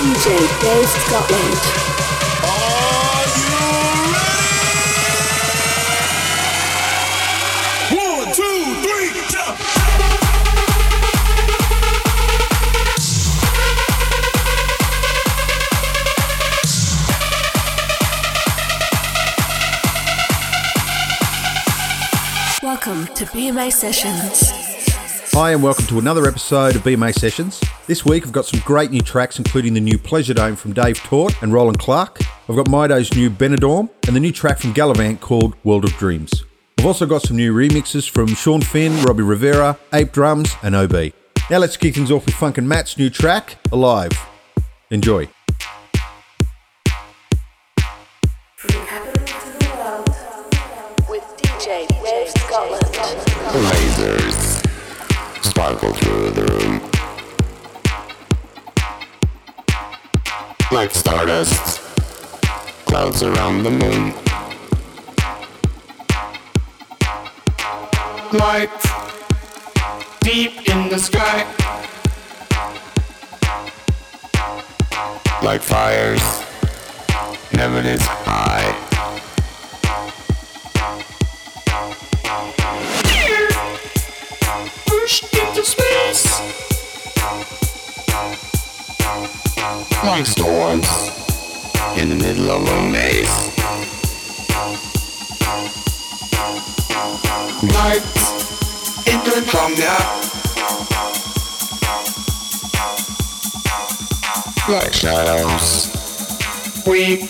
DJ Dave Scotland. Welcome to BMA Sessions. Hi, and welcome to another episode of BMA Sessions. This week I've got some great new tracks, including the new Pleasure Dome from Dave Tort and Roland Clark. I've got Mido's new Benidorm and the new track from Gallivant called World of Dreams. I've also got some new remixes from Sean Finn, Robbie Rivera, Ape Drums, and OB. Now let's kick things off with Funk and Matt's new track, Alive. Enjoy. Lasers sparkle through the room like stardust, clouds around the moon. Light deep in the sky, like fires, never this high. into space. Like storms in the middle of a maze. Night into insomnia. Like shadows. We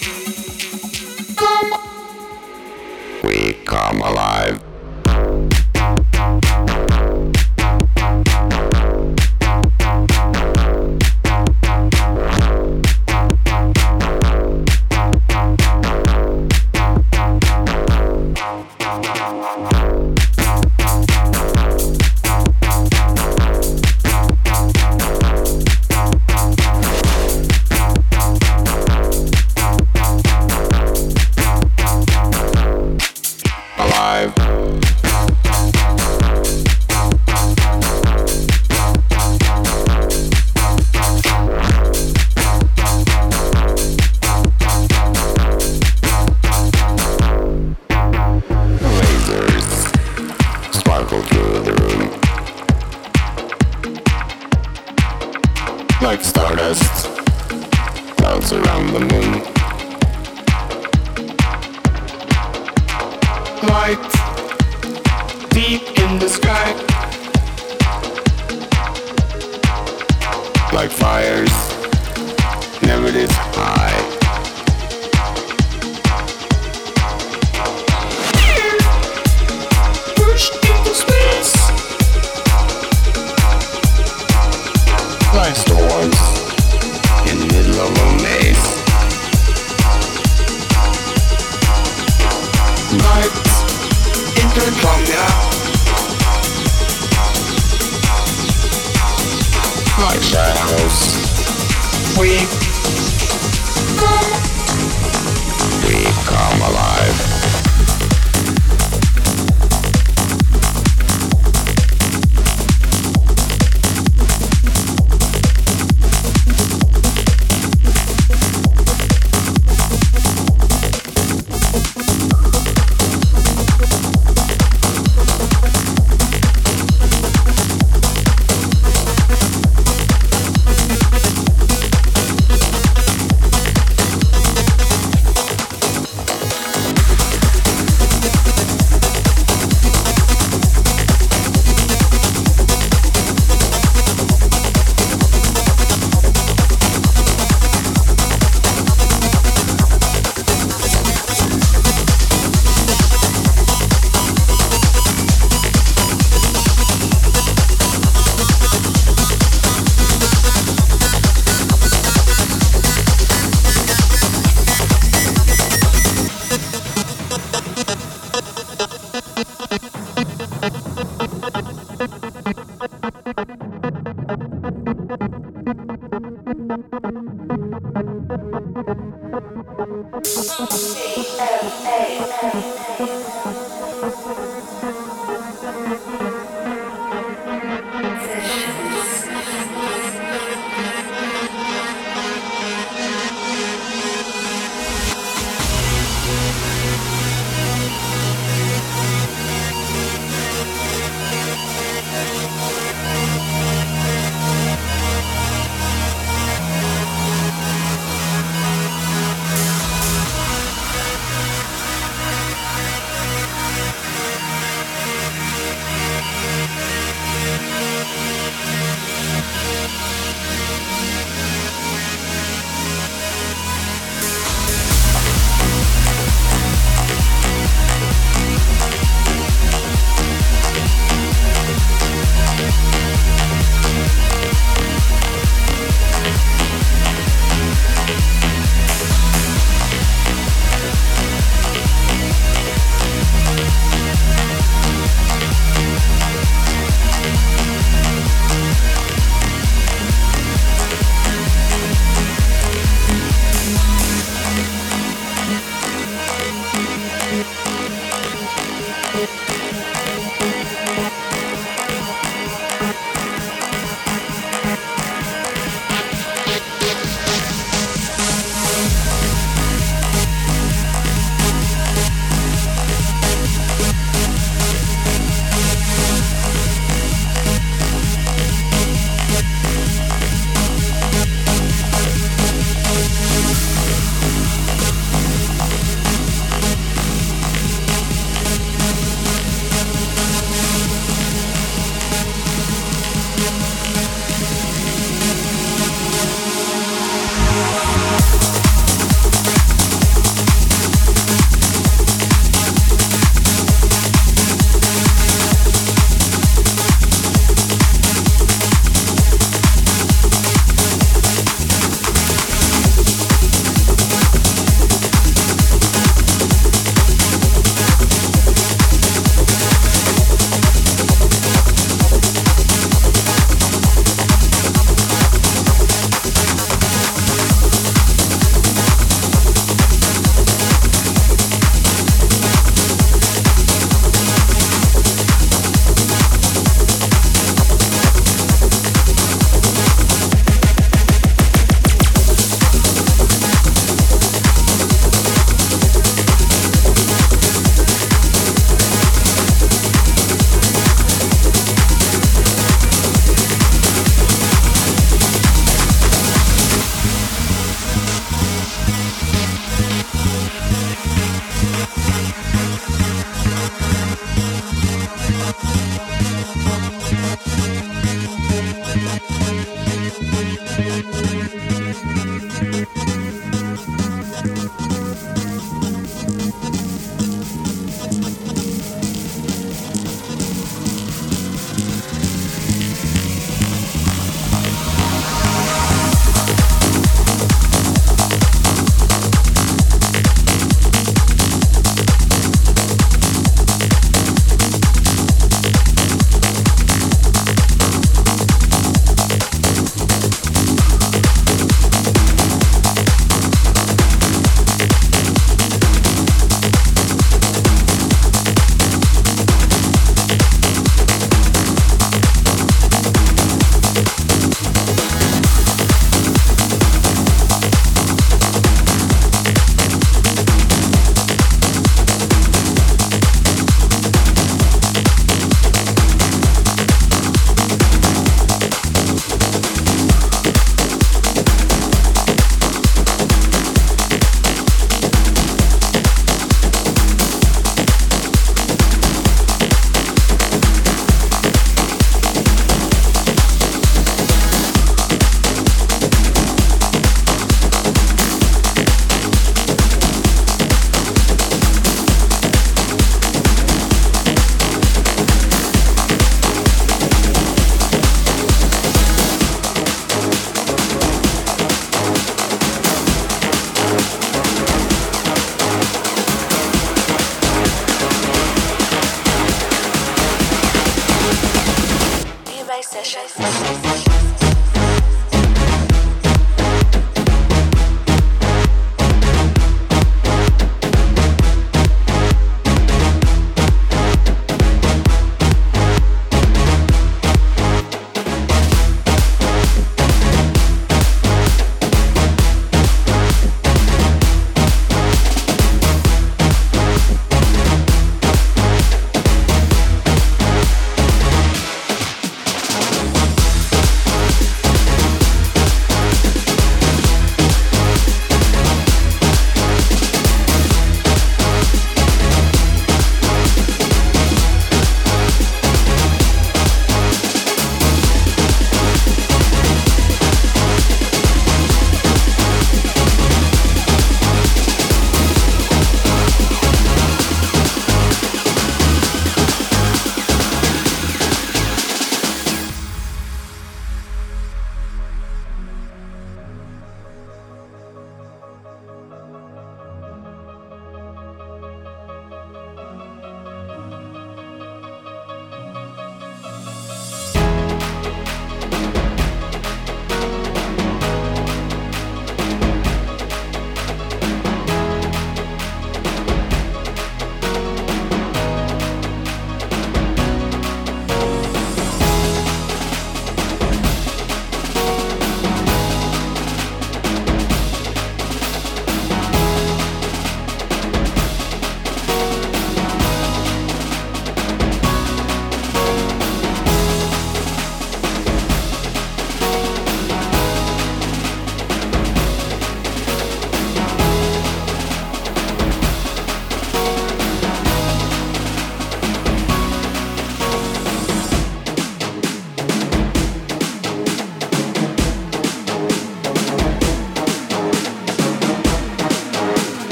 Sessions.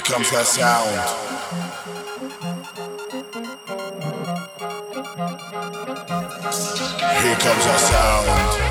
Comes that sound. Here comes that sound.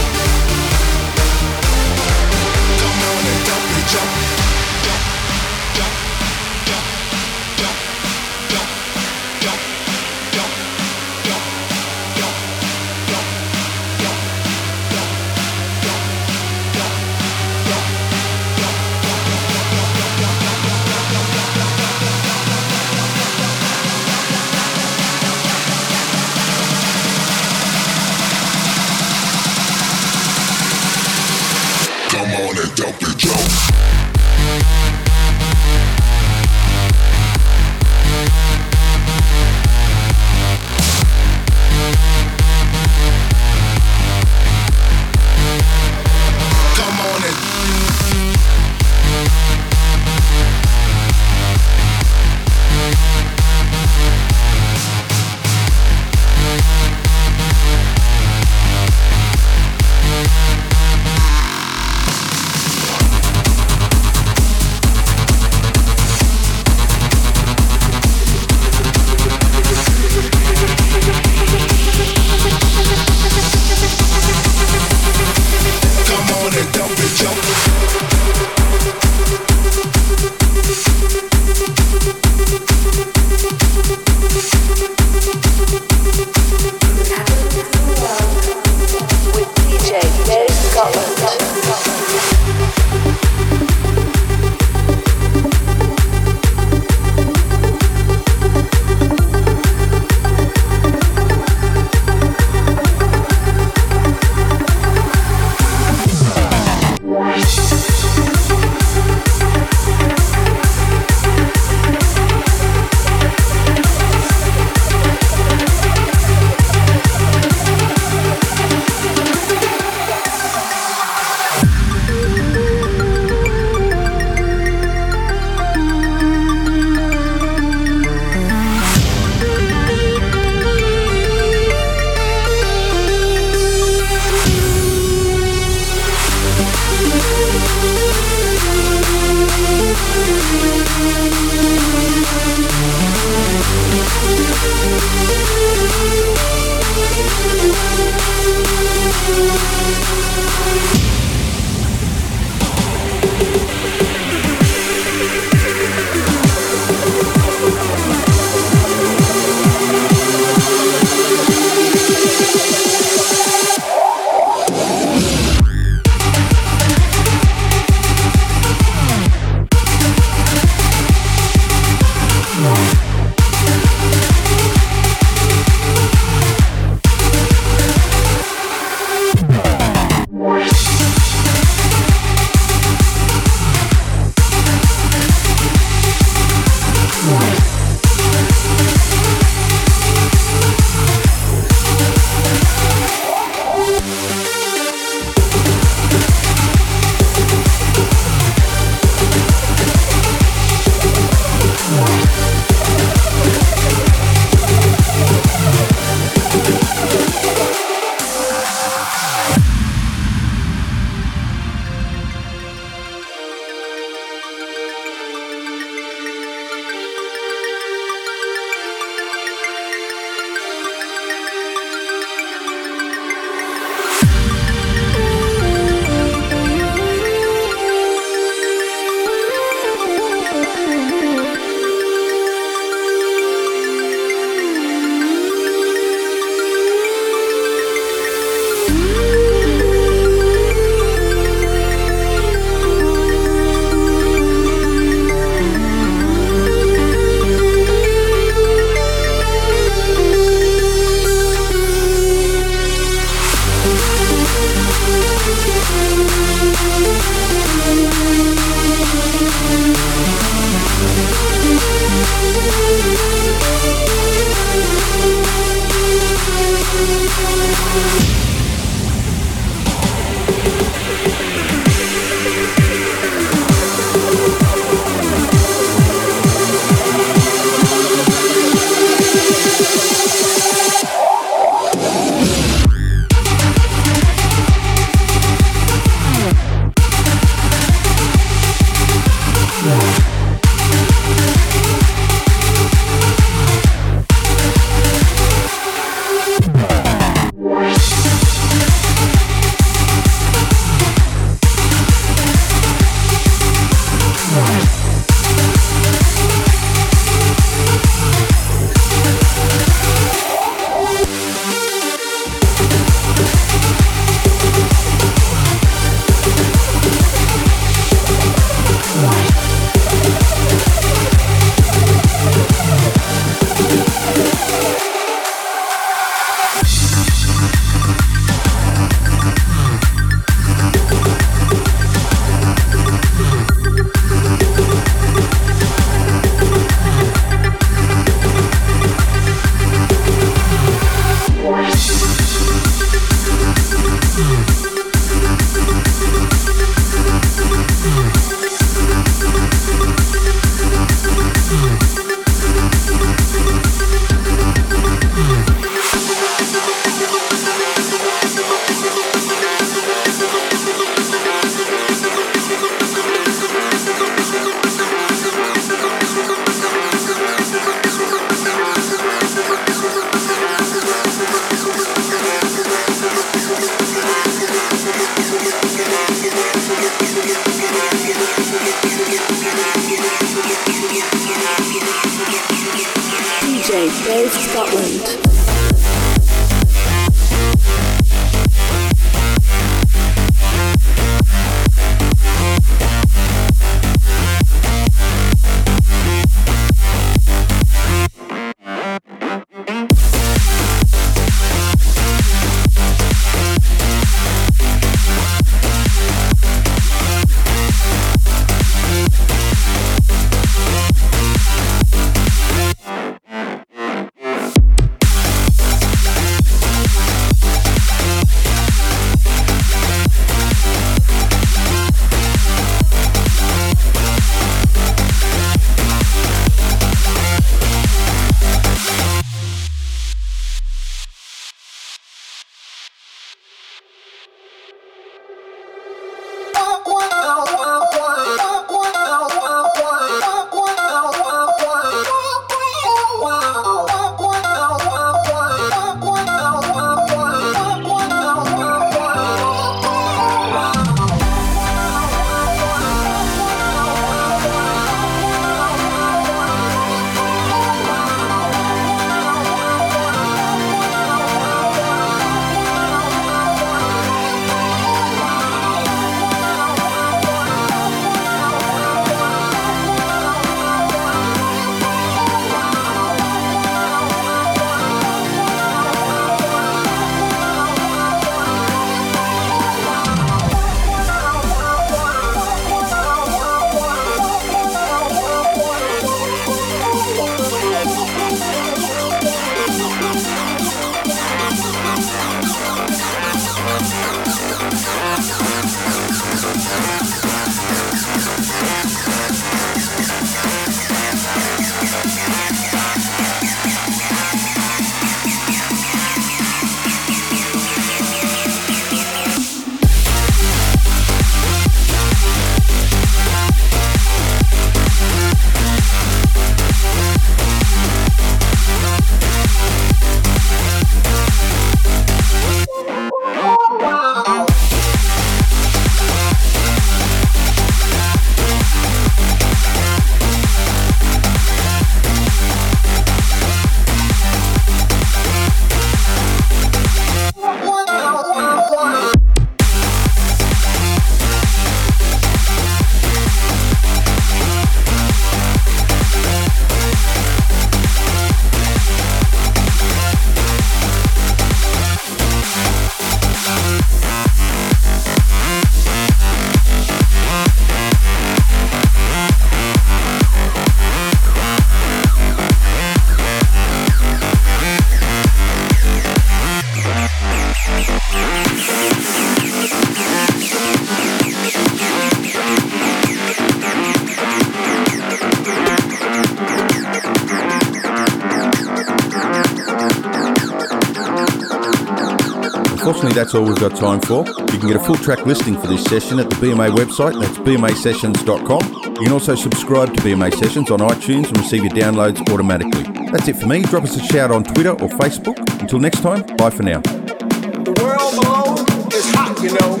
That's all we've got time for. You can get a full track listing for this session at the BMA website. That's bmasessions.com. You can also subscribe to BMA Sessions on iTunes and receive your downloads automatically. That's it for me. Drop us a shout on Twitter or Facebook. Until next time, bye for now. The world below is hot, you know.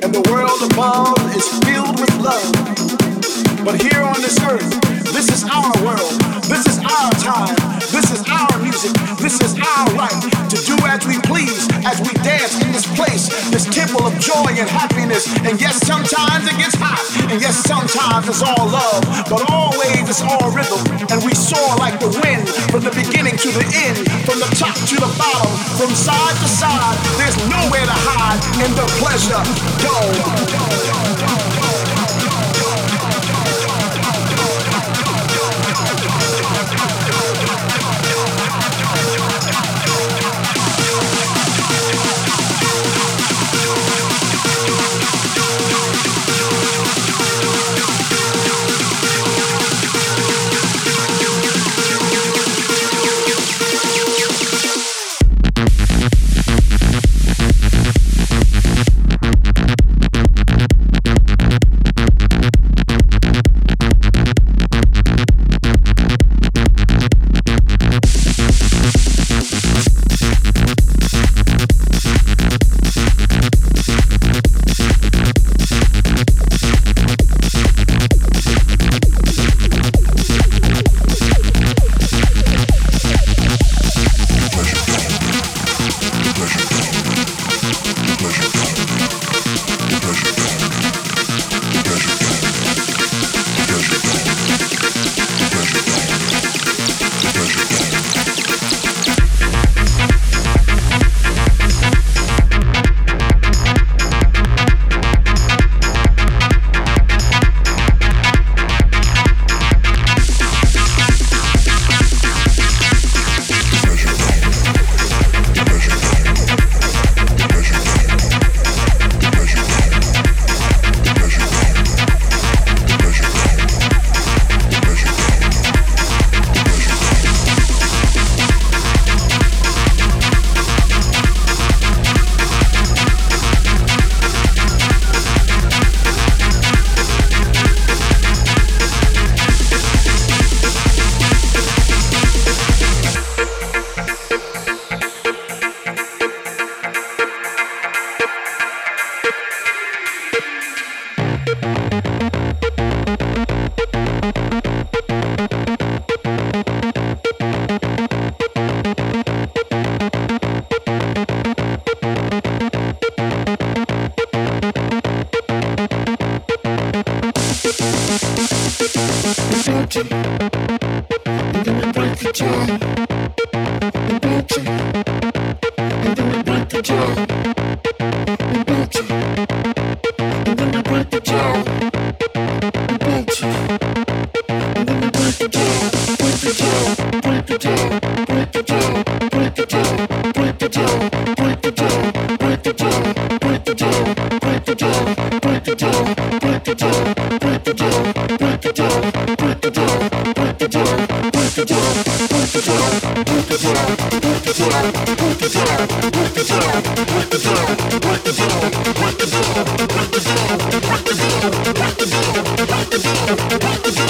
And the world above is filled with love. But here on this earth, this is our world. This is our time. This is our music. This is our right to do as we please as we dance in this place, this temple of joy and happiness. And yes, sometimes it gets hot. And yes, sometimes it's all love. But always it's all rhythm. And we soar like the wind from the beginning to the end, from the top to the bottom, from side to side. There's nowhere to hide in the pleasure. Go.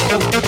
The